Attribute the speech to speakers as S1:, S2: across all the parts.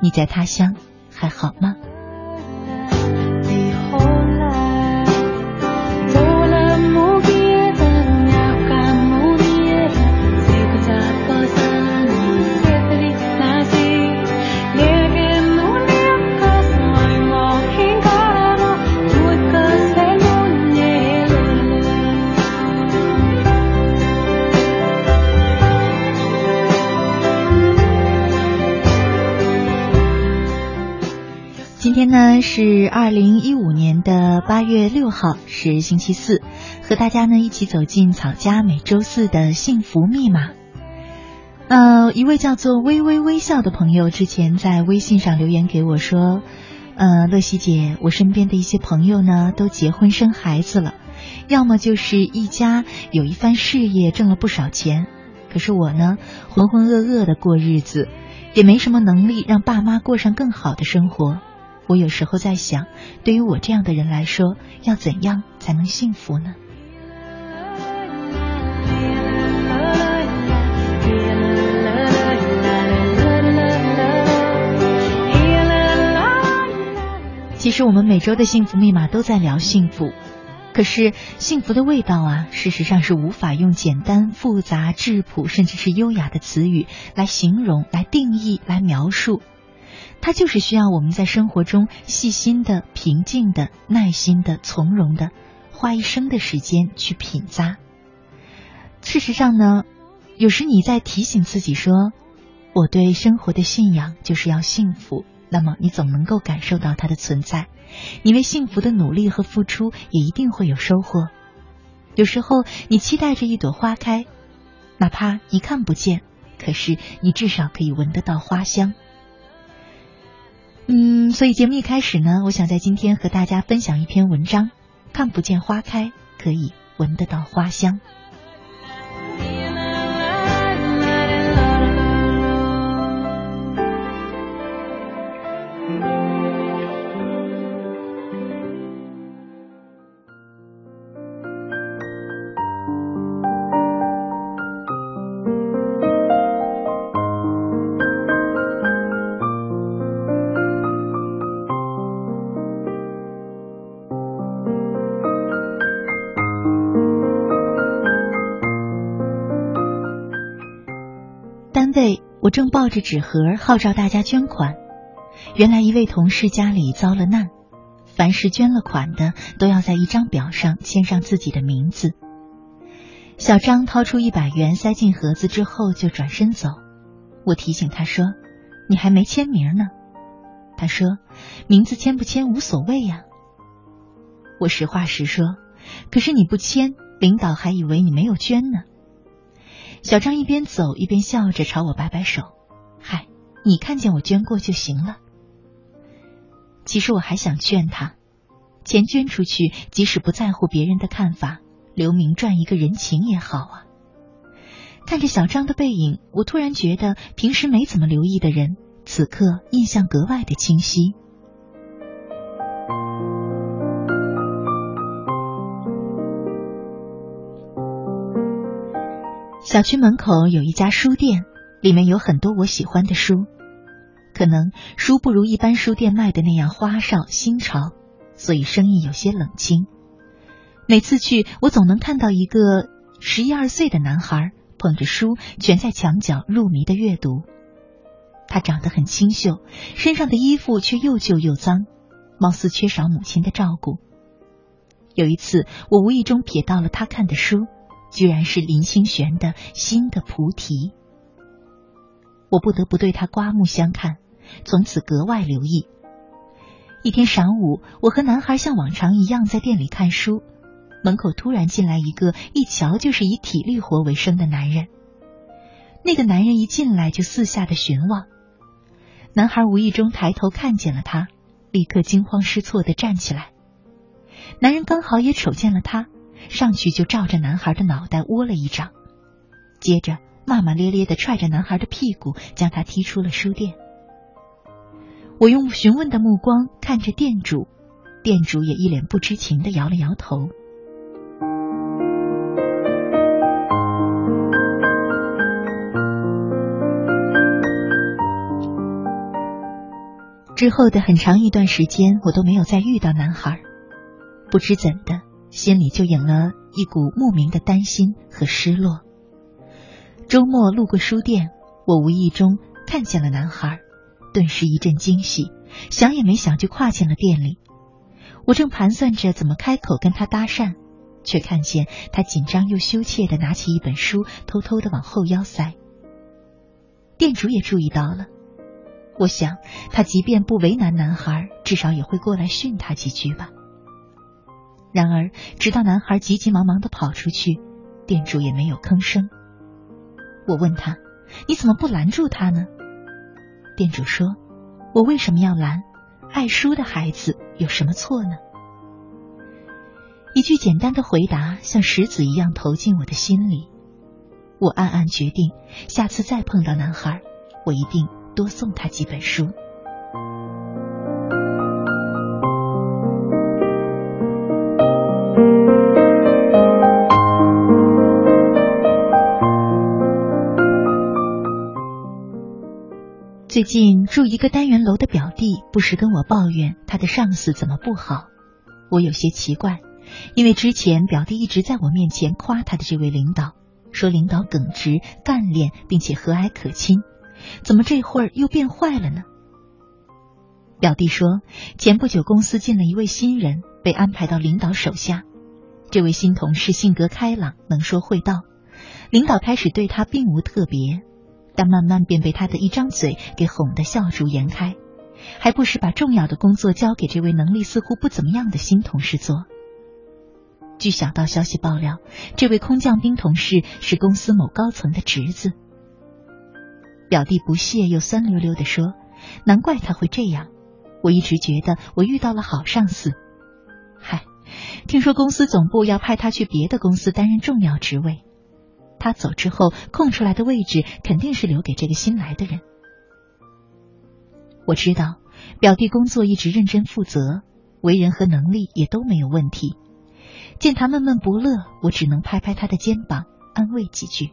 S1: 你在他乡还好吗？天呢是二零一五年的八月六号，是星期四，和大家呢一起走进草家每周四的幸福密码。呃，一位叫做微微微笑的朋友之前在微信上留言给我说，呃，乐西姐，我身边的一些朋友呢都结婚生孩子了，要么就是一家有一番事业，挣了不少钱，可是我呢浑浑噩噩的过日子，也没什么能力让爸妈过上更好的生活。我有时候在想，对于我这样的人来说，要怎样才能幸福呢？其实我们每周的幸福密码都在聊幸福，可是幸福的味道啊，事实上是无法用简单、复杂、质朴，甚至是优雅的词语来形容、来定义、来描述。它就是需要我们在生活中细心的、平静的、耐心的、从容的，花一生的时间去品咂。事实上呢，有时你在提醒自己说，我对生活的信仰就是要幸福，那么你总能够感受到它的存在。你为幸福的努力和付出，也一定会有收获。有时候你期待着一朵花开，哪怕你看不见，可是你至少可以闻得到花香。嗯，所以节目一开始呢，我想在今天和大家分享一篇文章，看不见花开，可以闻得到花香。单位我正抱着纸盒号召大家捐款，原来一位同事家里遭了难，凡是捐了款的都要在一张表上签上自己的名字。小张掏出一百元塞进盒子之后就转身走，我提醒他说：“你还没签名呢。”他说：“名字签不签无所谓呀。”我实话实说：“可是你不签，领导还以为你没有捐呢。”小张一边走一边笑着朝我摆摆手，嗨，你看见我捐过就行了。其实我还想劝他，钱捐出去，即使不在乎别人的看法，留名赚一个人情也好啊。看着小张的背影，我突然觉得平时没怎么留意的人，此刻印象格外的清晰。小区门口有一家书店，里面有很多我喜欢的书。可能书不如一般书店卖的那样花哨新潮，所以生意有些冷清。每次去，我总能看到一个十一二岁的男孩捧着书蜷在墙角入迷的阅读。他长得很清秀，身上的衣服却又旧又脏，貌似缺少母亲的照顾。有一次，我无意中瞥到了他看的书。居然是林清玄的新的菩提，我不得不对他刮目相看，从此格外留意。一天晌午，我和男孩像往常一样在店里看书，门口突然进来一个一瞧就是以体力活为生的男人。那个男人一进来就四下的寻望，男孩无意中抬头看见了他，立刻惊慌失措的站起来。男人刚好也瞅见了他，上去就照着男孩的脑袋窝了一掌，接着骂骂咧咧的踹着男孩的屁股，将他踢出了书店。我用询问的目光看着店主，店主也一脸不知情的摇了摇头。之后的很长一段时间，我都没有再遇到男孩，不知怎的，心里就引了一股莫名的担心和失落。周末路过书店，我无意中看见了男孩。顿时一阵惊喜，想也没想就跨进了店里。我正盘算着怎么开口跟他搭讪，却看见他紧张又羞怯的拿起一本书，偷偷的往后腰塞。店主也注意到了，我想他即便不为难男孩，至少也会过来训他几句吧。然而，直到男孩急急忙忙的跑出去，店主也没有吭声。我问他：“你怎么不拦住他呢？”店主说：“我为什么要拦？爱书的孩子有什么错呢？”一句简单的回答像石子一样投进我的心里。我暗暗决定，下次再碰到男孩，我一定多送他几本书。最近住一个单元楼的表弟不时跟我抱怨他的上司怎么不好，我有些奇怪，因为之前表弟一直在我面前夸他的这位领导，说领导耿直干练，并且和蔼可亲，怎么这会儿又变坏了呢？表弟说，前不久公司进了一位新人，被安排到领导手下，这位新同事性格开朗，能说会道，领导开始对他并无特别。但慢慢便被他的一张嘴给哄得笑逐颜开，还不时把重要的工作交给这位能力似乎不怎么样的新同事做。据小道消息爆料，这位空降兵同事是公司某高层的侄子。表弟不屑又酸溜溜的说：“难怪他会这样，我一直觉得我遇到了好上司。嗨，听说公司总部要派他去别的公司担任重要职位。”他走之后，空出来的位置肯定是留给这个新来的人。我知道表弟工作一直认真负责，为人和能力也都没有问题。见他闷闷不乐，我只能拍拍他的肩膀，安慰几句。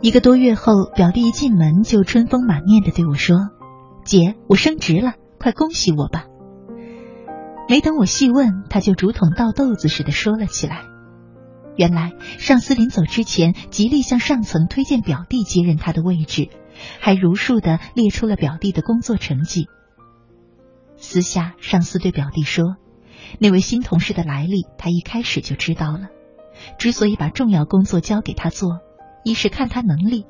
S1: 一个多月后，表弟一进门就春风满面的对我说：“姐，我升职了，快恭喜我吧！”没等我细问，他就竹筒倒豆子似的说了起来。原来上司临走之前，极力向上层推荐表弟接任他的位置，还如数的列出了表弟的工作成绩。私下，上司对表弟说：“那位新同事的来历，他一开始就知道了。之所以把重要工作交给他做，一是看他能力，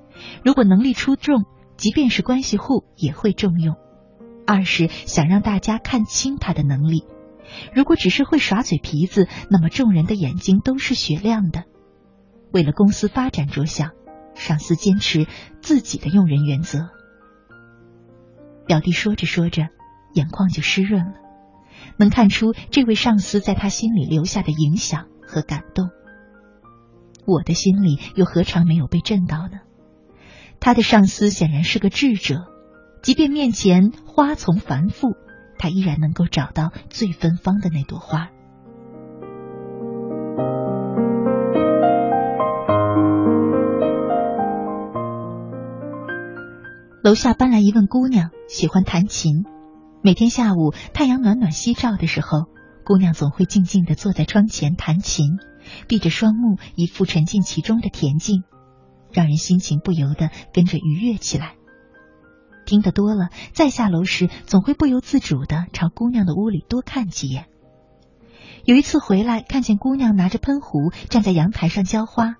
S1: 如果能力出众，即便是关系户也会重用；二是想让大家看清他的能力。”如果只是会耍嘴皮子，那么众人的眼睛都是雪亮的。为了公司发展着想，上司坚持自己的用人原则。表弟说着说着，眼眶就湿润了，能看出这位上司在他心里留下的影响和感动。我的心里又何尝没有被震到呢？他的上司显然是个智者，即便面前花丛繁复。他依然能够找到最芬芳的那朵花。楼下搬来一位姑娘，喜欢弹琴。每天下午太阳暖暖夕照的时候，姑娘总会静静的坐在窗前弹琴，闭着双目，一副沉浸其中的恬静，让人心情不由得跟着愉悦起来。听得多了，再下楼时总会不由自主的朝姑娘的屋里多看几眼。有一次回来，看见姑娘拿着喷壶站在阳台上浇花，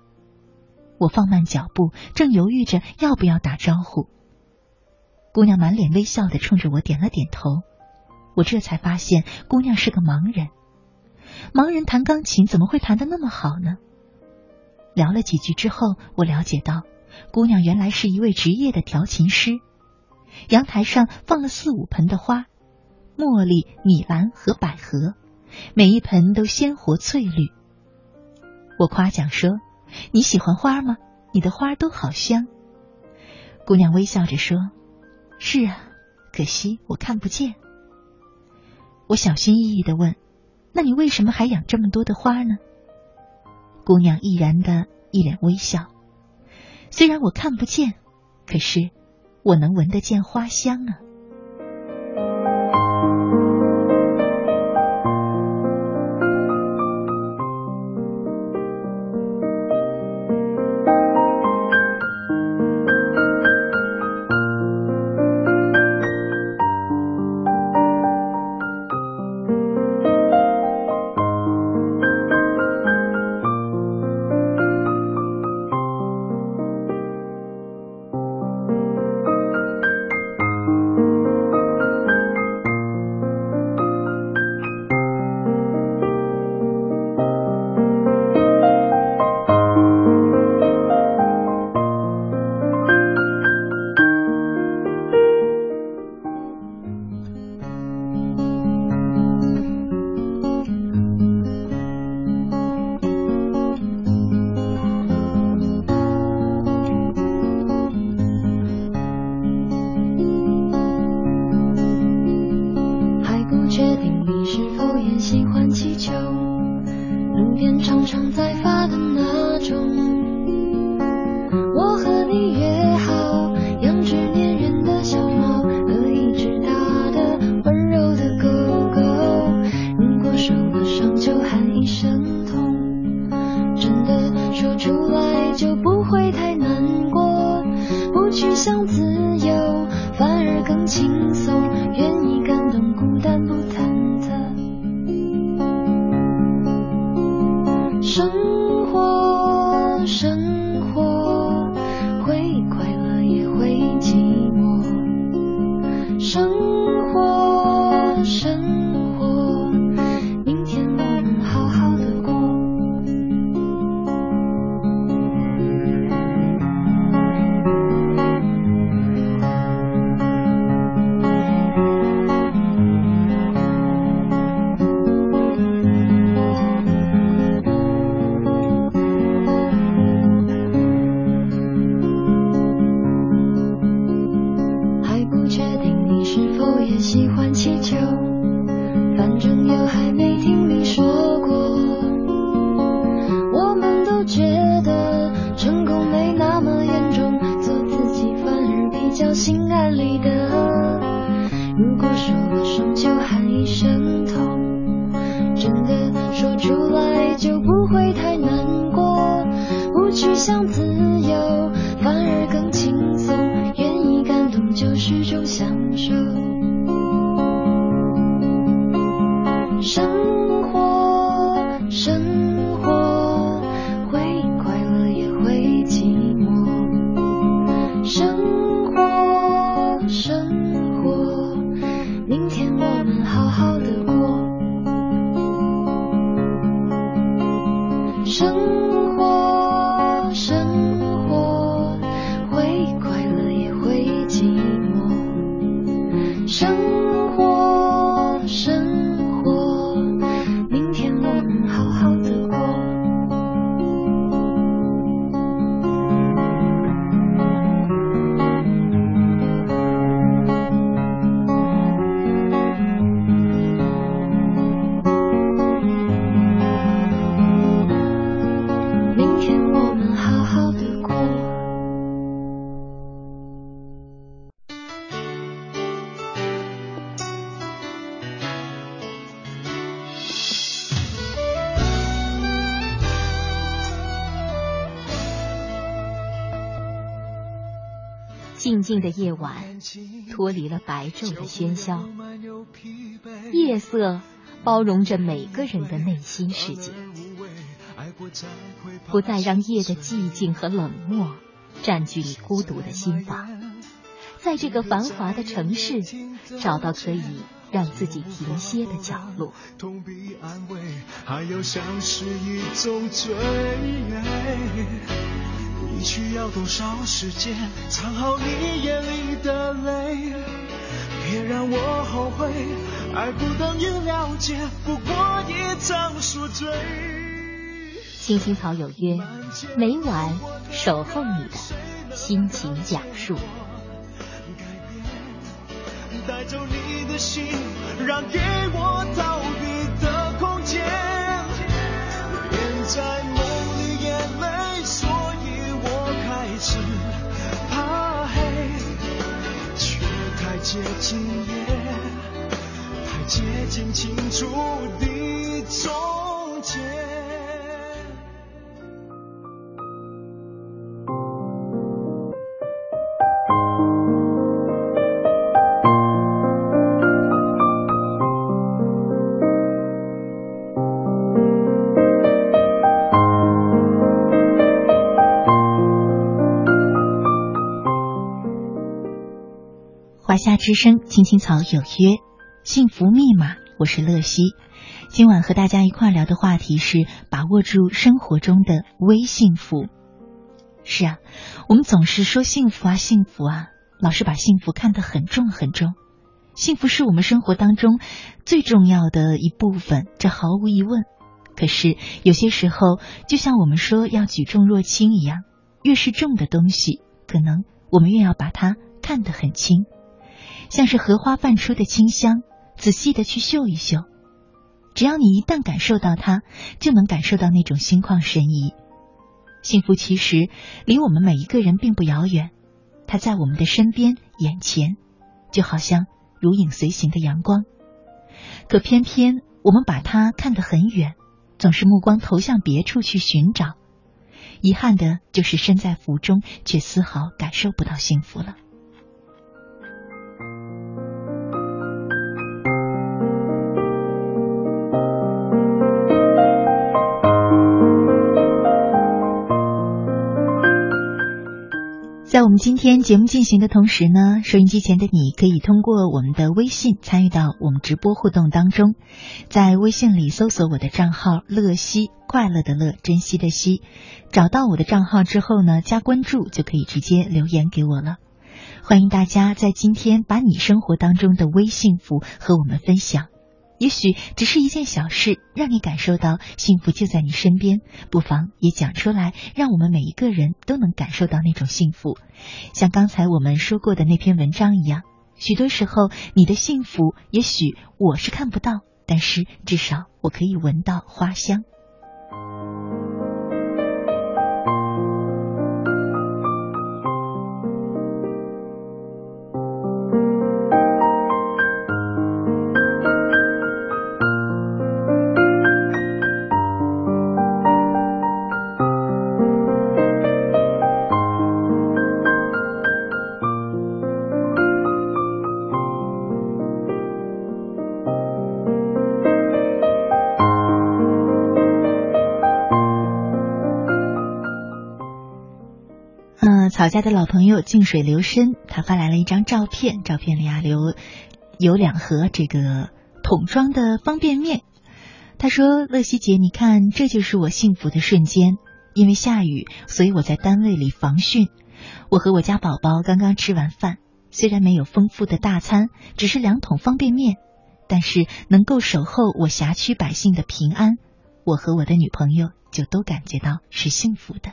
S1: 我放慢脚步，正犹豫着要不要打招呼。姑娘满脸微笑的冲着我点了点头，我这才发现姑娘是个盲人。盲人弹钢琴怎么会弹得那么好呢？
S2: 聊了几句之后，我了解到，姑娘原来是一位职业的调琴师。阳台上放了四五盆的花，茉莉、米兰和百合，每一盆都鲜活翠绿。我夸奖说：“你喜欢花吗？你的花都好香。”姑娘微笑着说：“是啊，可惜我看不见。”我小心翼翼的问：“那你为什么还养这么多的花呢？”姑娘毅然的一脸微笑：“虽然我看不见，可是我能闻得见花香啊。”也喜欢气球反正又还没静静的夜晚，脱离了白昼的喧嚣，夜色包容着每个人的内心世界，不再让夜的寂静和冷漠占据你孤独的心房，
S3: 在这个繁华的城市找到可以让自己停歇的角落。
S4: 痛比安慰还有像是一种罪。你需要多少时间藏好你眼里的泪？别让我后悔，爱不等于了解，不过一场宿醉。
S3: 青青草有约，每晚守候你的心情讲述。
S4: 带走你的心，让给我逃避的空间。连在接近也，太接近清楚的终结。华。
S1: 夏之声，青青草有约，幸福密码，我是乐西。今晚和大家一块聊的话题是把握住生活中的微幸福。是啊，我们总是说幸福啊，幸福啊，老是把幸福看得很重很重。幸福是我们生活当中最重要的一部分，这毫无疑问。可是有些时候，就像我们说要举重若轻一样，越是重的东西，可能我们越要把它看得很轻。像是荷花泛出的清香，仔细的去嗅一嗅。只要你一旦感受到它，就能感受到那种心旷神怡。幸福其实离我们每一个人并不遥远，它在我们的身边、眼前，就好像如影随形的阳光。可偏偏我们把它看得很远，总是目光投向别处去寻找。遗憾的就是身在福中，却丝毫感受不到幸福了。在我们今天节目进行的同时呢，收音机前的你可以通过我们的微信参与到我们直播互动当中，在微信里搜索我的账号“乐西”，快乐的乐，珍惜的惜，找到我的账号之后呢，加关注就可以直接留言给我了。欢迎大家在今天把你生活当中的微幸福和我们分享。也许只是一件小事，让你感受到幸福就在你身边，不妨也讲出来，让我们每一个人都能感受到那种幸福。像刚才我们说过的那篇文章一样，许多时候你的幸福，也许我是看不到，但是至少我可以闻到花香。家的老朋友静水流深，他发来了一张照片，照片里啊留有两盒这个桶装的方便面。他说：“乐西姐，你看，这就是我幸福的瞬间。因为下雨，所以我在单位里防汛。我和我家宝宝刚刚吃完饭，虽然没有丰富的大餐，只是两桶方便面，但是能够守候我辖区百姓的平安，我和我的女朋友就都感觉到是幸福的。”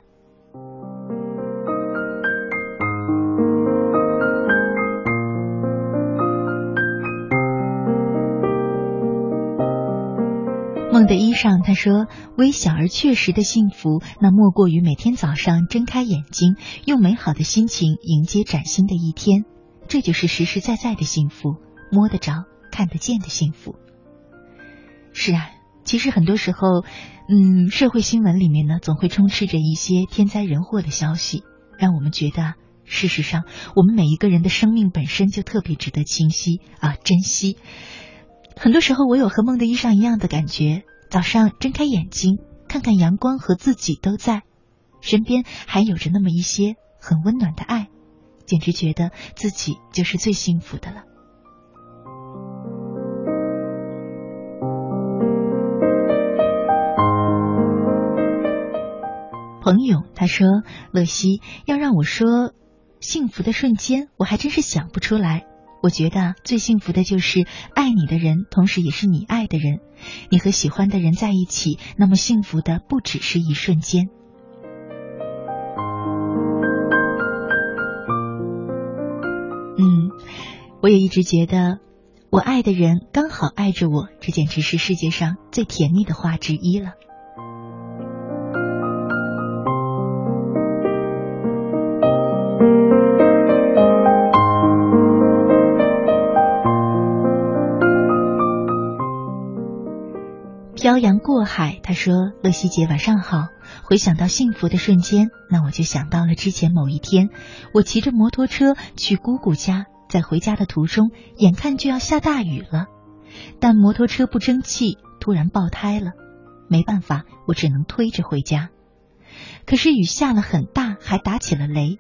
S1: 梦的衣裳，他说：“微小而确实的幸福，那莫过于每天早上睁开眼睛，用美好的心情迎接崭新的一天。这就是实实在在的幸福，摸得着、看得见的幸福。”是啊，其实很多时候，嗯，社会新闻里面呢，总会充斥着一些天灾人祸的消息，让我们觉得，事实上，我们每一个人的生命本身就特别值得清晰啊，珍惜。很多时候，我有和梦的衣裳一样的感觉。早上睁开眼睛，看看阳光和自己都在身边，还有着那么一些很温暖的爱，简直觉得自己就是最幸福的了。彭勇他说：“乐西要让我说幸福的瞬间，我还真是想不出来。我觉得最幸福的就是爱你的人，同时也是你爱的人。你和喜欢的人在一起，那么幸福的不只是一瞬间。”嗯，我也一直觉得，我爱的人刚好爱着我，这简直是世界上最甜蜜的话之一了。漂洋过海，他说：“乐西姐晚上好。回想到幸福的瞬间，那我就想到了之前某一天，我骑着摩托车去姑姑家，在回家的途中，眼看就要下大雨了，但摩托车不争气，突然爆胎了，没办法，我只能推着回家。可是雨下了很大，还打起了雷。”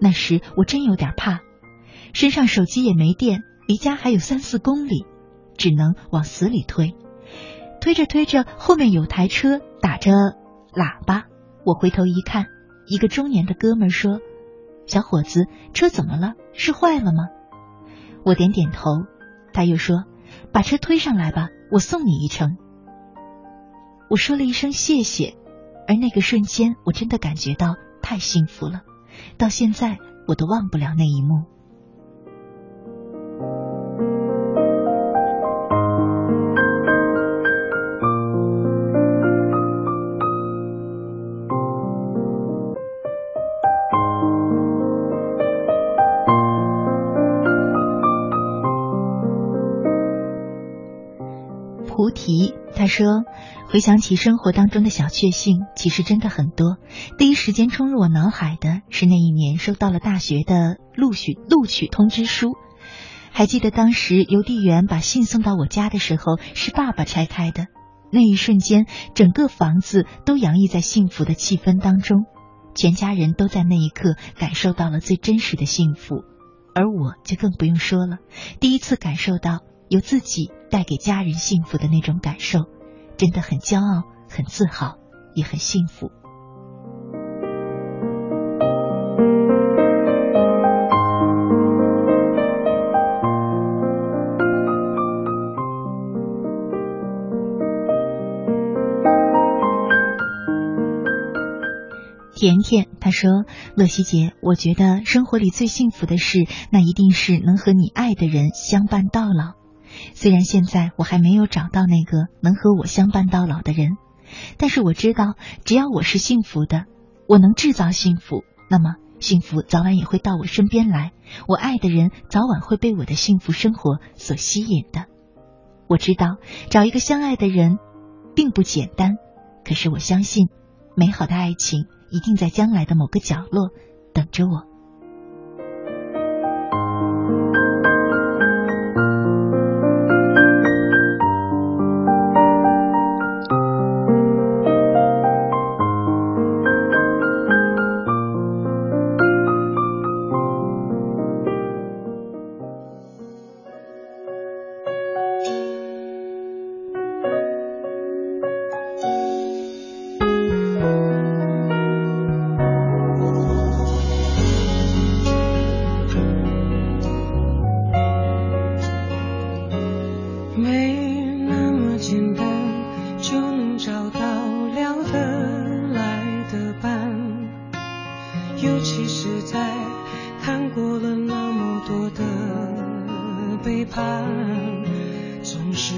S1: 那时我真有点怕，身上手机也没电，离家还有三四公里，只能往死里推。推着推着，后面有台车打着喇叭，我回头一看，一个中年的哥们说：“小伙子，车怎么了？是坏了吗？”我点点头，他又说：“把车推上来吧，我送你一程。”我说了一声谢谢，而那个瞬间，我真的感觉到太幸福了。到现在，我都忘不了那一幕。题，他说。回想起生活当中的小确幸，其实真的很多。第一时间冲入我脑海的是那一年收到了大学的录取录取通知书。还记得当时邮递员把信送到我家的时候，是爸爸拆开的。那一瞬间，整个房子都洋溢在幸福的气氛当中，全家人都在那一刻感受到了最真实的幸福，而我就更不用说了，第一次感受到由自己带给家人幸福的那种感受。真的很骄傲，很自豪，也很幸福。甜甜她说：“乐西姐，我觉得生活里最幸福的事，那一定是能和你爱的人相伴到老。”虽然现在我还没有找到那个能和我相伴到老的人，但是我知道，只要我是幸福的，我能制造幸福，那么幸福早晚也会到我身边来。我爱的人早晚会被我的幸福生活所吸引的。我知道找一个相爱的人并不简单，可是我相信，美好的爱情一定在将来的某个角落等着我。
S4: 盼
S1: 总是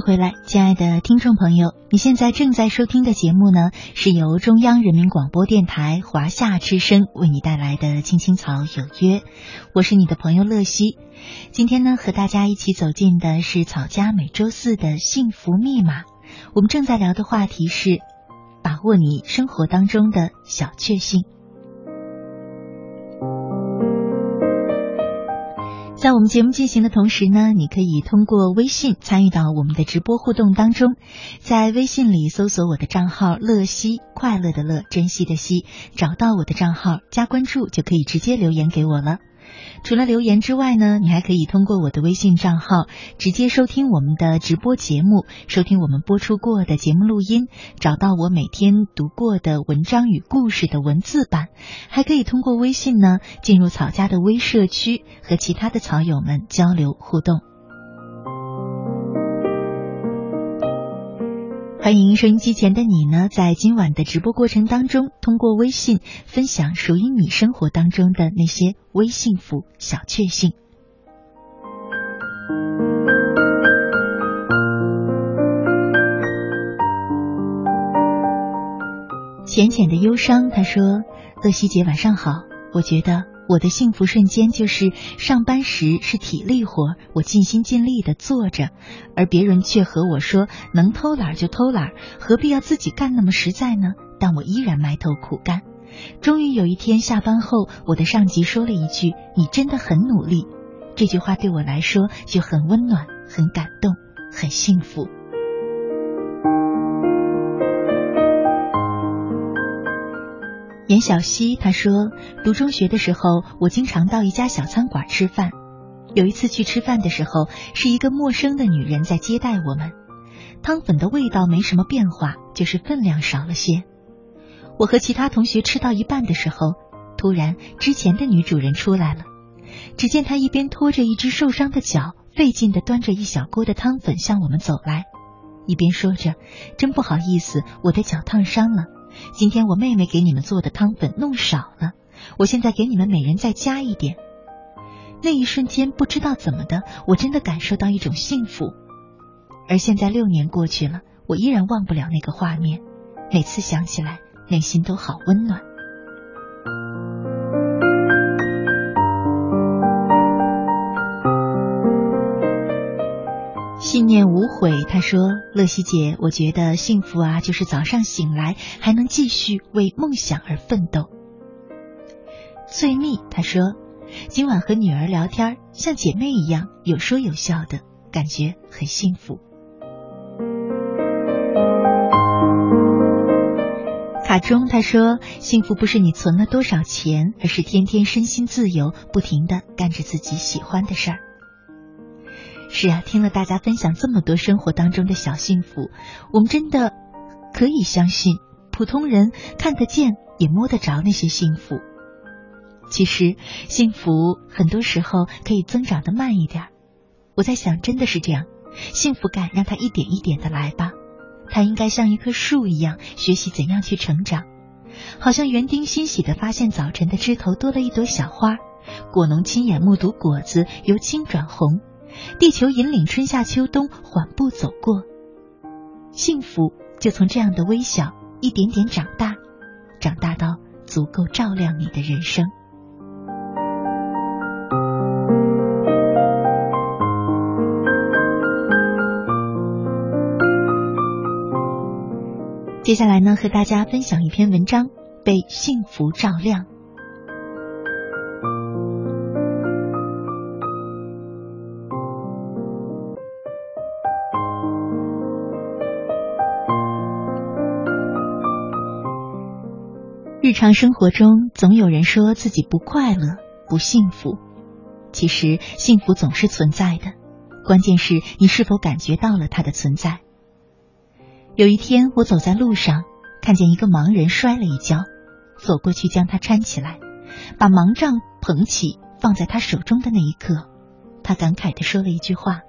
S1: 回来，亲爱的听众朋友，你现在正在收听的节目呢，是由中央人民广播电台华夏之声为你带来的《青青草有约》，我是你的朋友乐西。今天呢，和大家一起走进的是草家每周四的幸福密码。我们正在聊的话题是把握你生活当中的小确幸。在我们节目进行的同时呢，你可以通过微信参与到我们的直播互动当中，在微信里搜索我的账号“乐西”，快乐的乐，珍惜的惜，找到我的账号加关注，就可以直接留言给我了。除了留言之外呢，你还可以通过我的微信账号直接收听我们的直播节目，收听我们播出过的节目录音，找到我每天读过的文章与故事的文字版，还可以通过微信呢进入草家的微社区，和其他的草友们交流互动。欢迎收音机前的你呢，在今晚的直播过程当中，通过微信分享属于你生活当中的那些微幸福小确幸。浅浅的忧伤，他说：“乐西姐晚上好，我觉得我的幸福瞬间就是上班时是体力活，我尽心尽力的做着，而别人却和我说能偷懒就偷懒，何必要自己干那么实在呢？但我依然埋头苦干。终于有一天下班后，我的上级说了一句：‘你真的很努力。’这句话对我来说就很温暖、很感动、很幸福。”严小溪他说，读中学的时候，我经常到一家小餐馆吃饭。有一次去吃饭的时候，是一个陌生的女人在接待我们。汤粉的味道没什么变化，就是分量少了些。我和其他同学吃到一半的时候，突然之前的女主人出来了。只见她一边拖着一只受伤的脚，费劲地端着一小锅的汤粉向我们走来，一边说着：“真不好意思，我的脚烫伤了。今天我妹妹给你们做的汤粉弄少了，我现在给你们每人再加一点。”那一瞬间，不知道怎么的，我真的感受到一种幸福。而现在六年过去了，我依然忘不了那个画面，每次想起来，内心都好温暖。信念无悔，他说：“乐西姐，我觉得幸福啊，就是早上醒来还能继续为梦想而奋斗。”翠蜜他说：“今晚和女儿聊天，像姐妹一样，有说有笑的感觉很幸福。”卡中他说：“幸福不是你存了多少钱，而是天天身心自由，不停的干着自己喜欢的事儿。”是啊，听了大家分享这么多生活当中的小幸福，我们真的可以相信，普通人看得见也摸得着那些幸福。其实，幸福很多时候可以增长的慢一点。我在想，真的是这样，幸福感让它一点一点的来吧。它应该像一棵树一样，学习怎样去成长。好像园丁欣喜的发现早晨的枝头多了一朵小花，果农亲眼目睹果子由青转红，地球引领春夏秋冬缓步走过。幸福就从这样的微小一点点长大，长大到足够照亮你的人生。接下来呢，和大家分享一篇文章《被幸福照亮》。日常生活中，总有人说自己不快乐、不幸福。其实，幸福总是存在的，关键是你是否感觉到了它的存在。有一天，我走在路上，看见一个盲人摔了一跤，走过去将他搀起来，把盲杖捧起放在他手中的那一刻，他感慨地说了一句话：“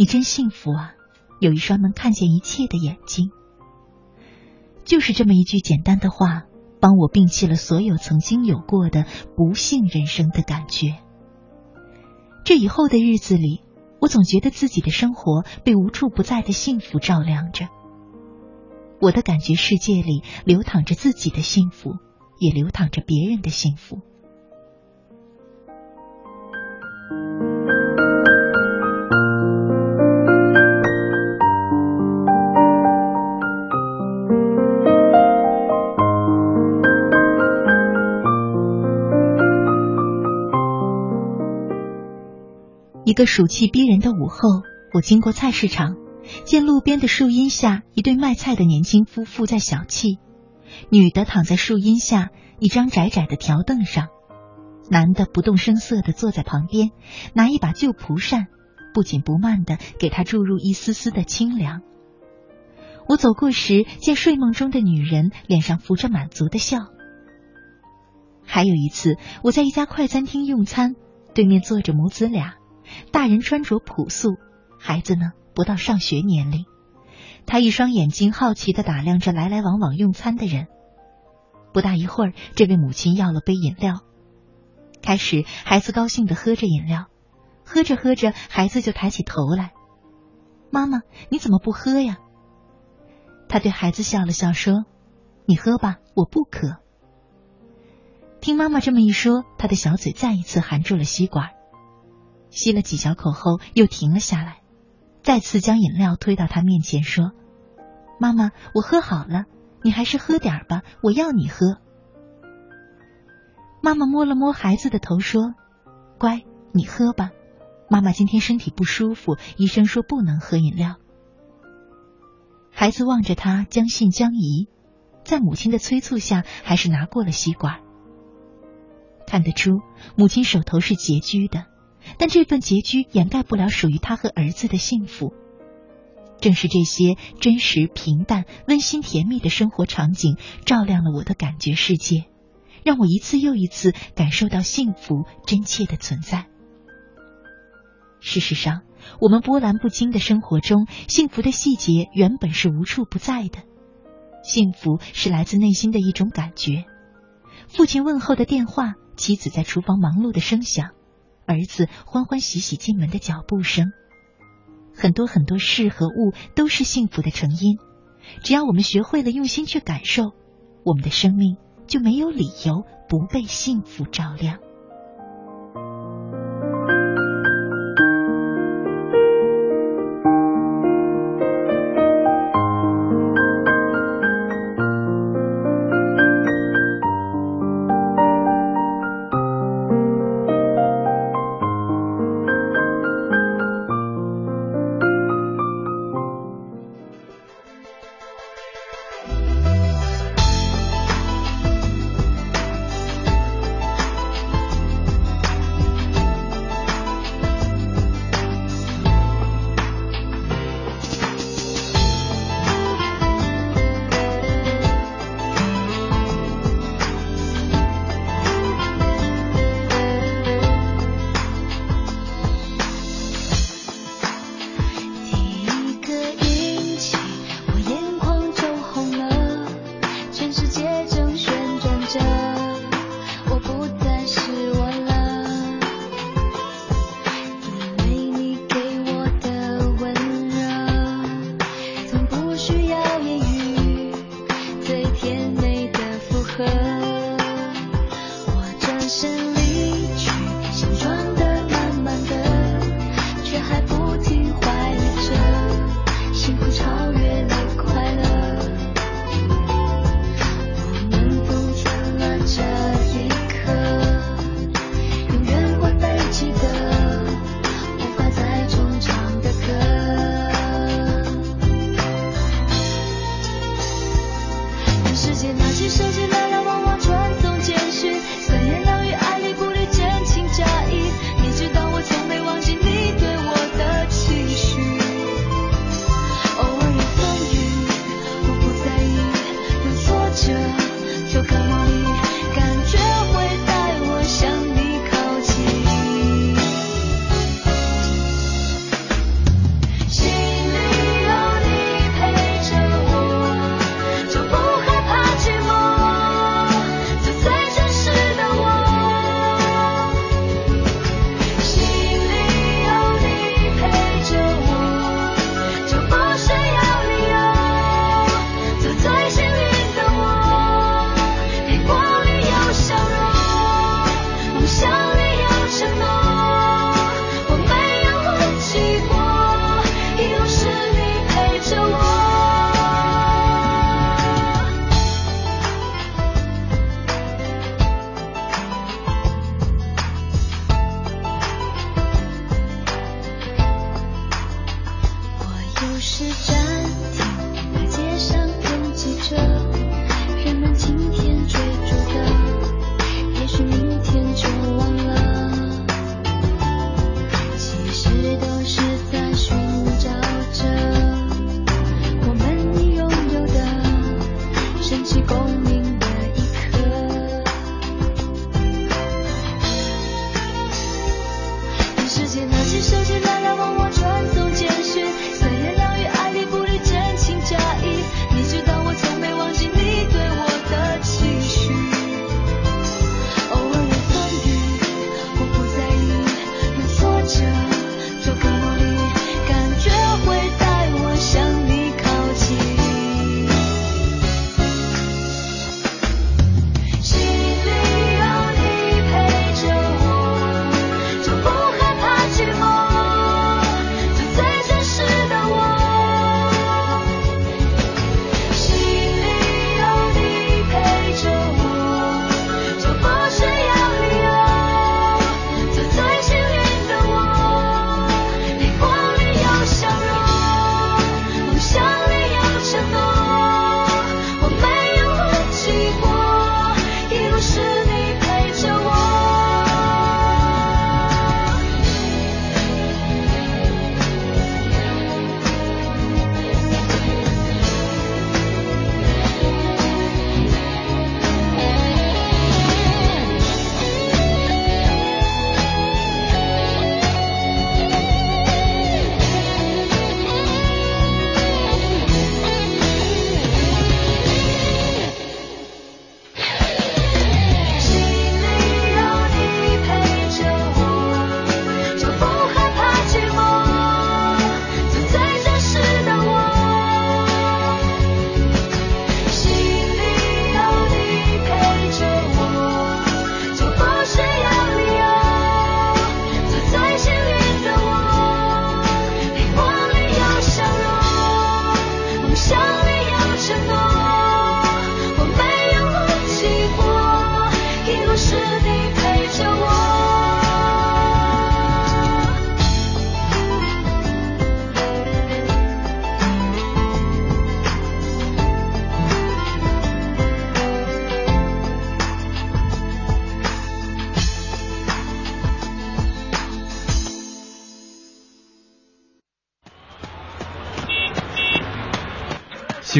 S1: 你真幸福啊，有一双能看见一切的眼睛。”就是这么一句简单的话，帮我摒弃了所有曾经有过的不幸人生的感觉。这以后的日子里。我总觉得自己的生活被无处不在的幸福照亮着，我的感觉世界里流淌着自己的幸福，也流淌着别人的幸福。一个暑气逼人的午后，我经过菜市场，见路边的树荫下，一对卖菜的年轻夫妇在小憩。女的躺在树荫下一张窄窄的条凳上，男的不动声色的坐在旁边，拿一把旧蒲扇，不紧不慢的给她注入一丝丝的清凉。我走过时，见睡梦中的女人脸上浮着满足的笑。还有一次，我在一家快餐厅用餐，对面坐着母子俩。大人穿着朴素，孩子呢不到上学年龄。他一双眼睛好奇的打量着来来往往用餐的人。不大一会儿，这位母亲要了杯饮料。开始，孩子高兴的喝着饮料，喝着喝着，孩子就抬起头来：“妈妈，你怎么不喝呀？”他对孩子笑了笑说：“你喝吧，我不渴。”听妈妈这么一说，他的小嘴再一次含住了吸管。吸了几小口后，又停了下来，再次将饮料推到他面前，说：“妈妈，我喝好了，你还是喝点吧，我要你喝。”妈妈摸了摸孩子的头，说：“乖，你喝吧，妈妈今天身体不舒服，医生说不能喝饮料。”孩子望着他，将信将疑，在母亲的催促下，还是拿过了吸管。看得出，母亲手头是拮据的。但这份拮据掩盖不了属于他和儿子的幸福。正是这些真实、平淡、温馨、甜蜜的生活场景，照亮了我的感觉世界，让我一次又一次感受到幸福真切的存在。事实上，我们波澜不惊的生活中，幸福的细节原本是无处不在的。幸福是来自内心的一种感觉。父亲问候的电话，妻子在厨房忙碌的声响。儿子欢欢喜喜进门的脚步声，很多很多事和物都是幸福的成因。只要我们学会了用心去感受，我们的生命就没有理由不被幸福照亮。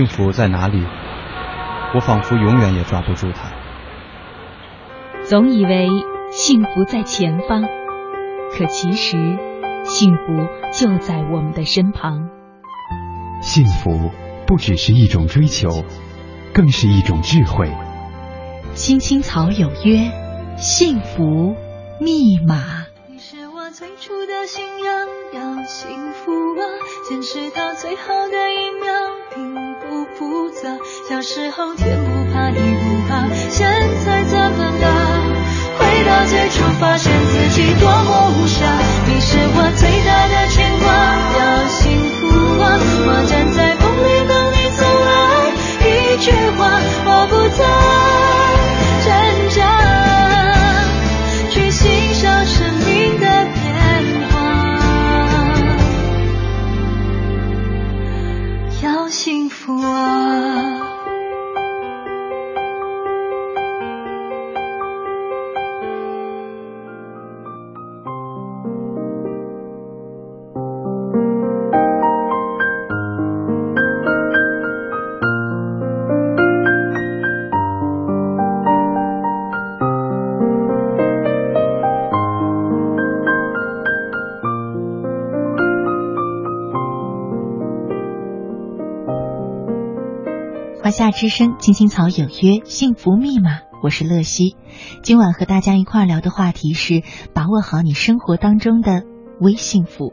S5: 幸福在哪里？我仿佛永远也抓不住它。
S3: 总以为幸福在前方，可其实幸福就在我们的身旁。
S6: 幸福不只是一种追求，更是一种智慧。
S1: 青青草有约，幸福密码。
S2: 你是我最初的信仰，要幸福啊，坚持到最后的一秒，并不复杂。小时候天不怕地不怕，现在怎么了？回到最初，发现自己多么无暇。你是我最大的牵挂，要幸福啊，我站在风里等你走来，一句话，我不在。
S1: 夏之声，青青草有约，幸福密码。我是乐西，今晚和大家一块聊的话题是把握好你生活当中的微幸福。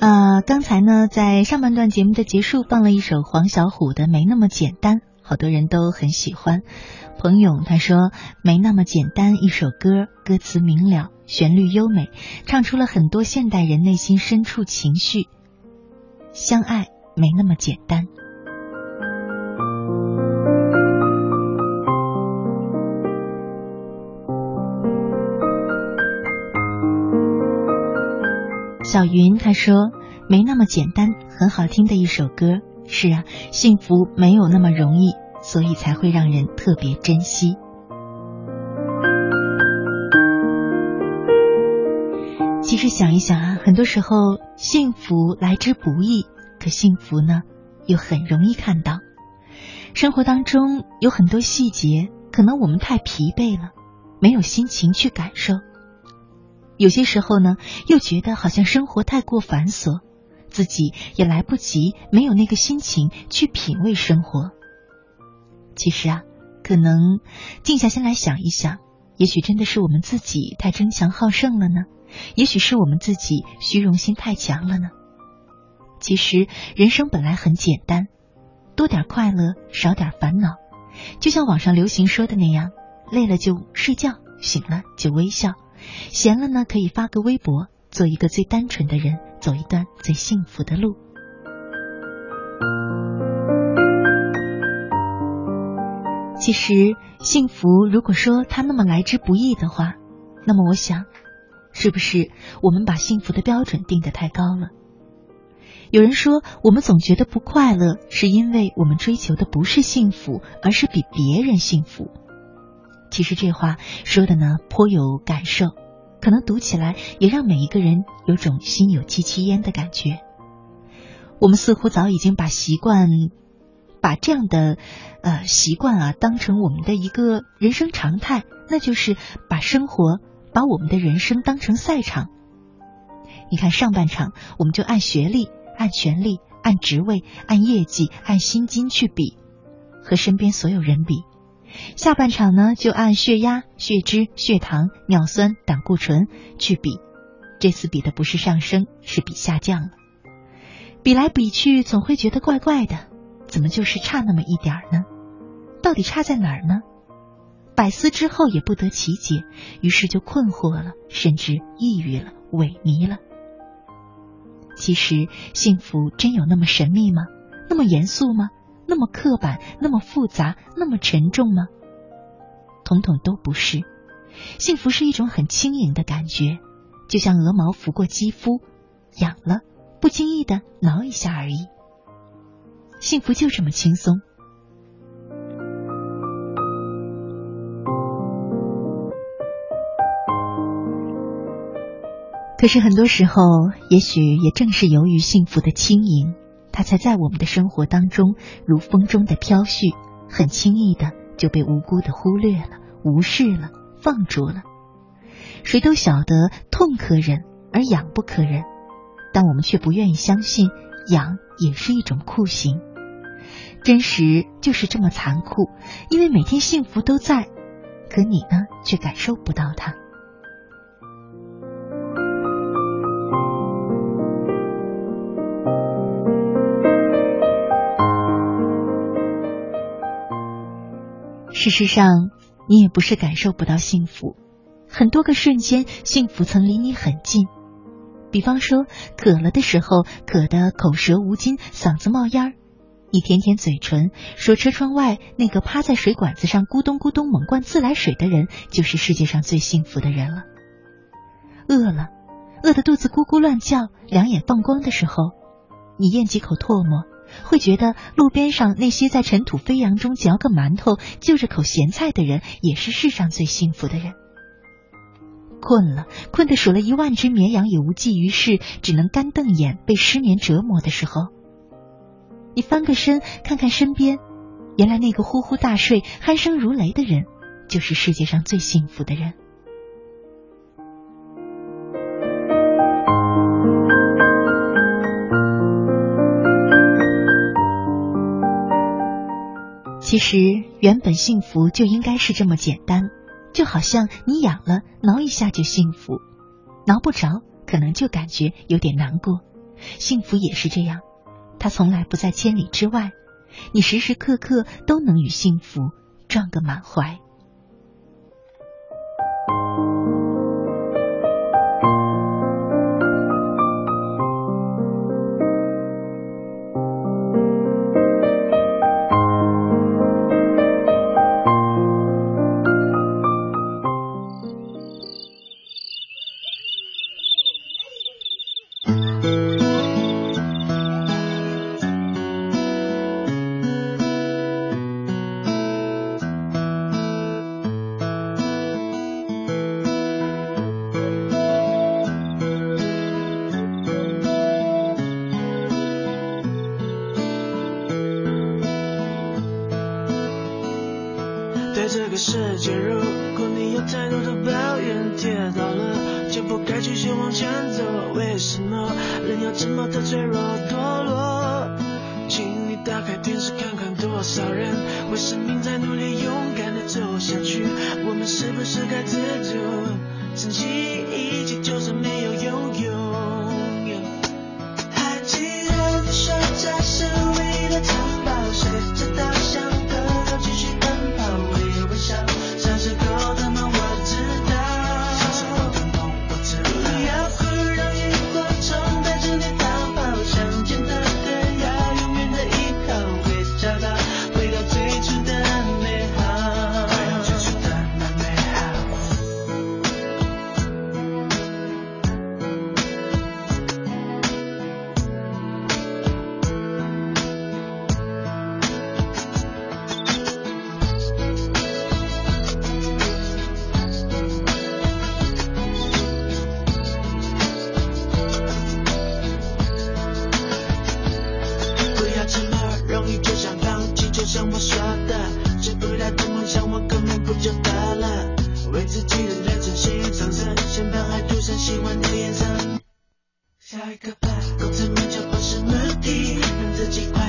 S1: 呃，刚才呢，在上半段节目的结束放了一首黄小琥的《没那么简单》，好多人都很喜欢。彭勇他说：“没那么简单，一首歌，歌词明了，旋律优美，唱出了很多现代人内心深处情绪。相爱没那么简单。”小云她说：“没那么简单，很好听的一首歌。是啊，幸福没有那么容易，所以才会让人特别珍惜。其实想一想啊，很多时候幸福来之不易，可幸福呢，又很容易看到。生活当中有很多细节，可能我们太疲惫了，没有心情去感受。”有些时候呢，又觉得好像生活太过繁琐，自己也来不及，没有那个心情去品味生活。其实啊，可能静下心来想一想，也许真的是我们自己太争强好胜了呢，也许是我们自己虚荣心太强了呢。其实人生本来很简单，多点快乐，少点烦恼，就像网上流行说的那样，累了就睡觉，醒了就微笑。闲了呢，可以发个微博，做一个最单纯的人，走一段最幸福的路。其实，幸福如果说它那么来之不易的话，那么我想，是不是我们把幸福的标准定得太高了？有人说，我们总觉得不快乐，是因为我们追求的不是幸福，而是比别人幸福。其实这话说的呢颇有感受，可能读起来也让每一个人有种心有戚戚焉的感觉。我们似乎早已经把习惯，把这样的呃习惯啊当成我们的一个人生常态，那就是把生活把我们的人生当成赛场。你看上半场我们就按学历、按权力、按职位、按业绩、按薪金去比，和身边所有人比。下半场呢，就按血压、血脂、血糖、尿酸、胆固醇去比，这次比的不是上升，是比下降了。比来比去，总会觉得怪怪的，怎么就是差那么一点儿呢？到底差在哪儿呢？百思之后也不得其解，于是就困惑了，甚至抑郁了、萎靡了。其实，幸福真有那么神秘吗？那么严肃吗？那么刻板，那么复杂，那么沉重吗？统统都不是。幸福是一种很轻盈的感觉，就像鹅毛拂过肌肤，痒了，不经意的挠一下而已。幸福就这么轻松。可是很多时候，也许也正是由于幸福的轻盈。它才在我们的生活当中如风中的飘絮，很轻易的就被无辜的忽略了、无视了、放逐了。谁都晓得痛可忍，而痒不可忍，但我们却不愿意相信痒也是一种酷刑。真实就是这么残酷，因为每天幸福都在，可你呢，却感受不到它。事实上，你也不是感受不到幸福，很多个瞬间，幸福曾离你很近。比方说，渴了的时候，渴得口舌无津，嗓子冒烟儿，你舔舔嘴唇，说车窗外那个趴在水管子上咕咚咕咚猛灌自来水的人，就是世界上最幸福的人了。饿了，饿得肚子咕咕乱叫，两眼放光的时候，你咽几口唾沫。会觉得路边上那些在尘土飞扬中嚼个馒头、就着口咸菜的人，也是世上最幸福的人。困了，困得数了一万只绵羊也无济于事，只能干瞪眼，被失眠折磨的时候，你翻个身看看身边，原来那个呼呼大睡、鼾声如雷的人，就是世界上最幸福的人。其实，原本幸福就应该是这么简单，就好像你痒了，挠一下就幸福；挠不着，可能就感觉有点难过。幸福也是这样，它从来不在千里之外，你时时刻刻都能与幸福撞个满怀。
S4: 的脆弱太可怕，刚才明明就不是目的，让自己。